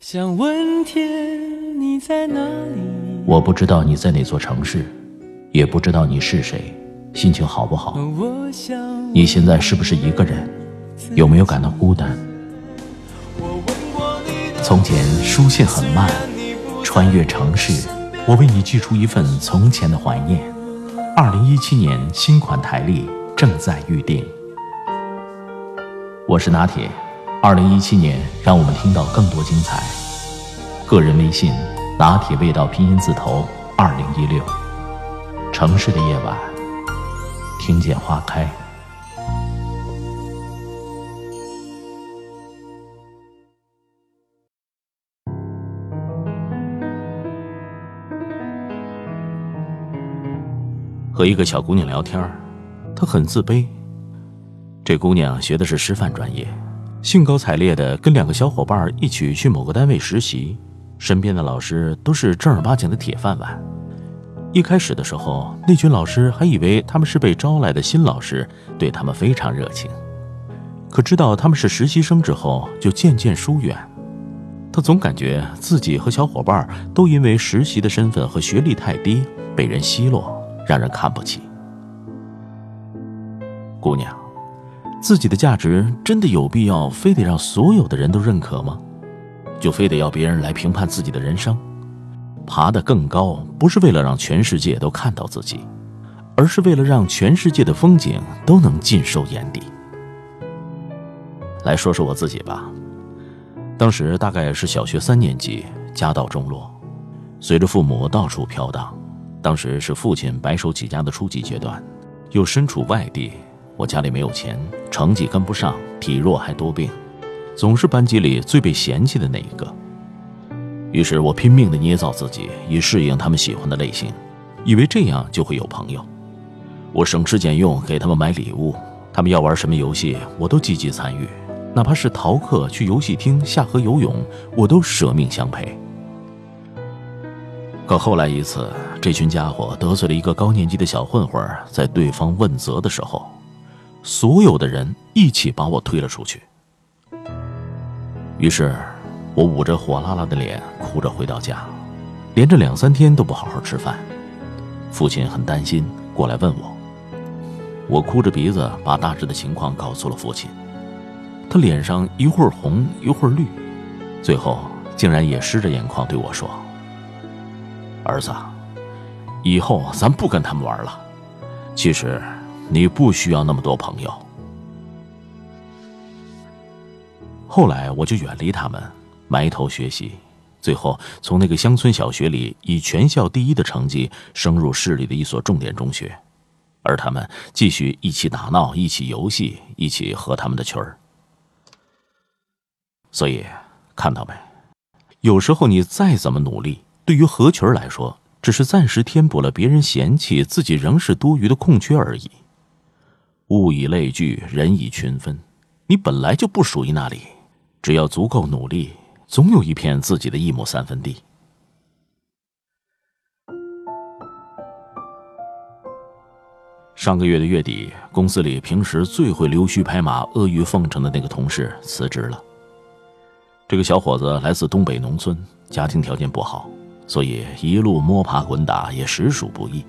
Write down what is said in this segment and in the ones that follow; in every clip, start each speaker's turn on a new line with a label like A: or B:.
A: 想问天，你在哪里？
B: 我不知道你在哪座城市，也不知道你是谁，心情好不好？你现在是不是一个人？有没有感到孤单？从前书信很慢，穿越城市，我为你寄出一份从前的怀念。二零一七年新款台历正在预定。我是拿铁，二零一七年让我们听到更多精彩。个人微信：拿铁味道拼音字头二零一六。城市的夜晚，听见花开。和一个小姑娘聊天，她很自卑。这姑娘学的是师范专业，兴高采烈的跟两个小伙伴一起去某个单位实习，身边的老师都是正儿八经的铁饭碗。一开始的时候，那群老师还以为他们是被招来的新老师，对他们非常热情。可知道他们是实习生之后，就渐渐疏远。他总感觉自己和小伙伴都因为实习的身份和学历太低，被人奚落，让人看不起。姑娘，自己的价值真的有必要非得让所有的人都认可吗？就非得要别人来评判自己的人生？爬得更高，不是为了让全世界都看到自己，而是为了让全世界的风景都能尽收眼底。来说说我自己吧，当时大概是小学三年级，家道中落，随着父母到处飘荡。当时是父亲白手起家的初级阶段，又身处外地，我家里没有钱，成绩跟不上，体弱还多病，总是班级里最被嫌弃的那一个。于是我拼命的捏造自己，以适应他们喜欢的类型，以为这样就会有朋友。我省吃俭用给他们买礼物，他们要玩什么游戏，我都积极参与，哪怕是逃课去游戏厅下河游泳，我都舍命相陪。可后来一次，这群家伙得罪了一个高年级的小混混，在对方问责的时候，所有的人一起把我推了出去。于是，我捂着火辣辣的脸，哭着回到家，连着两三天都不好好吃饭。父亲很担心，过来问我。我哭着鼻子把大致的情况告诉了父亲，他脸上一会儿红一会儿绿，最后竟然也湿着眼眶对我说：“儿子，以后咱不跟他们玩了。其实，你不需要那么多朋友。”后来我就远离他们，埋头学习，最后从那个乡村小学里以全校第一的成绩升入市里的一所重点中学，而他们继续一起打闹，一起游戏，一起合他们的群儿。所以，看到没？有时候你再怎么努力，对于合群儿来说，只是暂时填补了别人嫌弃自己仍是多余的空缺而已。物以类聚，人以群分，你本来就不属于那里。只要足够努力，总有一片自己的一亩三分地。上个月的月底，公司里平时最会溜须拍马、阿谀奉承的那个同事辞职了。这个小伙子来自东北农村，家庭条件不好，所以一路摸爬滚打也实属不易。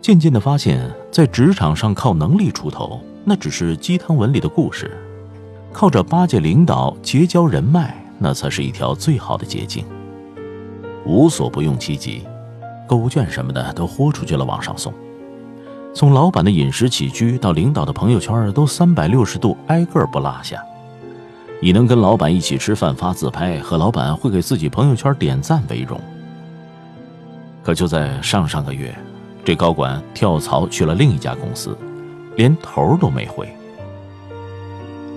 B: 渐渐的发现，在职场上靠能力出头，那只是鸡汤文里的故事。靠着巴结领导、结交人脉，那才是一条最好的捷径。无所不用其极，购物券什么的都豁出去了往上送。从老板的饮食起居到领导的朋友圈，都三百六十度挨个不落下。以能跟老板一起吃饭、发自拍，和老板会给自己朋友圈点赞为荣。可就在上上个月，这高管跳槽去了另一家公司，连头都没回。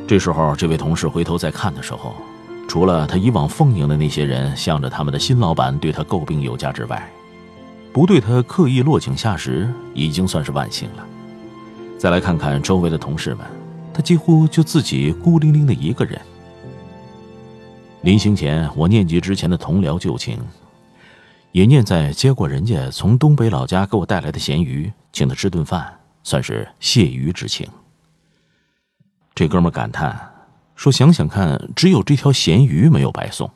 B: 这时候，这位同事回头再看的时候，除了他以往奉迎的那些人向着他们的新老板对他诟病有加之外，不对他刻意落井下石，已经算是万幸了。再来看看周围的同事们，他几乎就自己孤零零的一个人。临行前，我念及之前的同僚旧情，也念在接过人家从东北老家给我带来的咸鱼，请他吃顿饭，算是谢鱼之情。这哥们感叹说：“想想看，只有这条咸鱼没有白送，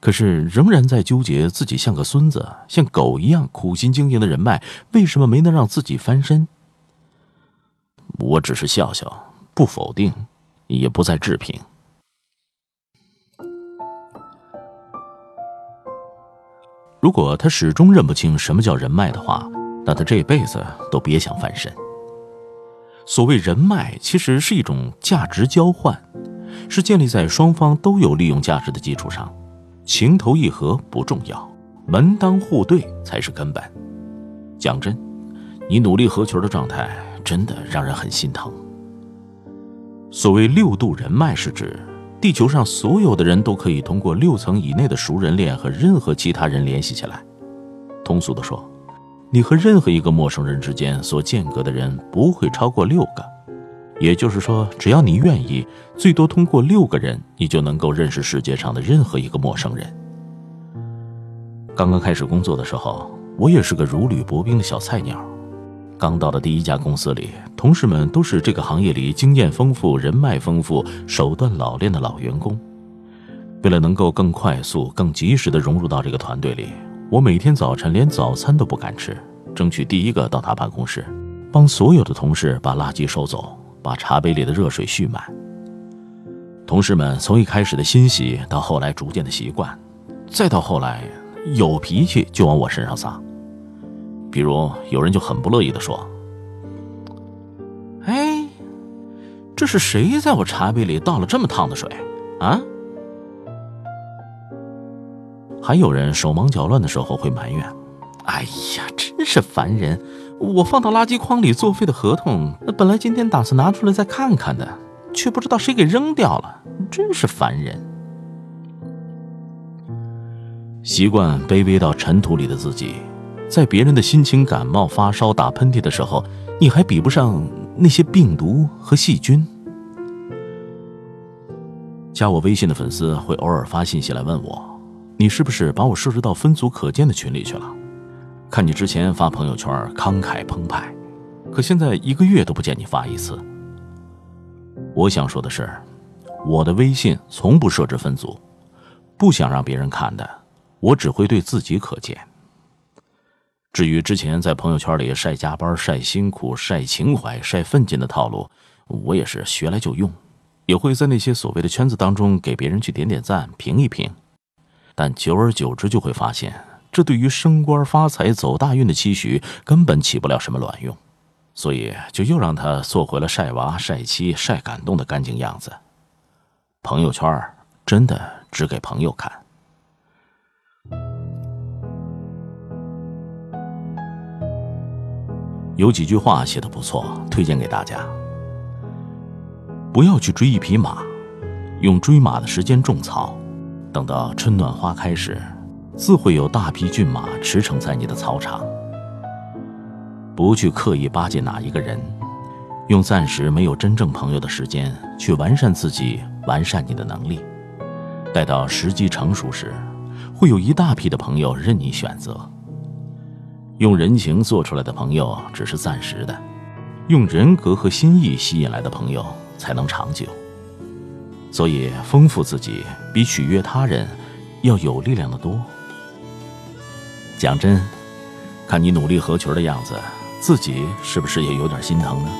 B: 可是仍然在纠结自己像个孙子、像狗一样苦心经营的人脉，为什么没能让自己翻身？我只是笑笑，不否定，也不再置评。如果他始终认不清什么叫人脉的话，那他这辈子都别想翻身。所谓人脉，其实是一种价值交换，是建立在双方都有利用价值的基础上。情投意合不重要，门当户对才是根本。讲真，你努力合群的状态真的让人很心疼。所谓六度人脉，是指地球上所有的人都可以通过六层以内的熟人链和任何其他人联系起来。通俗的说，你和任何一个陌生人之间所间隔的人不会超过六个。也就是说，只要你愿意，最多通过六个人，你就能够认识世界上的任何一个陌生人。刚刚开始工作的时候，我也是个如履薄冰的小菜鸟。刚到的第一家公司里，同事们都是这个行业里经验丰富、人脉丰富、手段老练的老员工。为了能够更快速、更及时地融入到这个团队里，我每天早晨连早餐都不敢吃，争取第一个到他办公室，帮所有的同事把垃圾收走。把茶杯里的热水蓄满。同事们从一开始的欣喜，到后来逐渐的习惯，再到后来有脾气就往我身上撒。比如有人就很不乐意的说：“哎，这是谁在我茶杯里倒了这么烫的水啊？”还有人手忙脚乱的时候会埋怨：“哎呀，真是烦人。”我放到垃圾筐里作废的合同，本来今天打算拿出来再看看的，却不知道谁给扔掉了，真是烦人。习惯卑微到尘土里的自己，在别人的心情感冒、发烧、打喷嚏的时候，你还比不上那些病毒和细菌。加我微信的粉丝会偶尔发信息来问我，你是不是把我设置到分组可见的群里去了？看你之前发朋友圈慷慨澎湃，可现在一个月都不见你发一次。我想说的是，我的微信从不设置分组，不想让别人看的，我只会对自己可见。至于之前在朋友圈里晒加班、晒辛苦、晒情怀、晒奋进的套路，我也是学来就用，也会在那些所谓的圈子当中给别人去点点赞、评一评，但久而久之就会发现。这对于升官发财、走大运的期许根本起不了什么卵用，所以就又让他做回了晒娃、晒妻、晒感动的干净样子。朋友圈真的只给朋友看。有几句话写的不错，推荐给大家：不要去追一匹马，用追马的时间种草，等到春暖花开时。自会有大批骏马驰骋在你的草场。不去刻意巴结哪一个人，用暂时没有真正朋友的时间去完善自己，完善你的能力。待到时机成熟时，会有一大批的朋友任你选择。用人情做出来的朋友只是暂时的，用人格和心意吸引来的朋友才能长久。所以，丰富自己比取悦他人要有力量的多。讲真，看你努力合群的样子，自己是不是也有点心疼呢？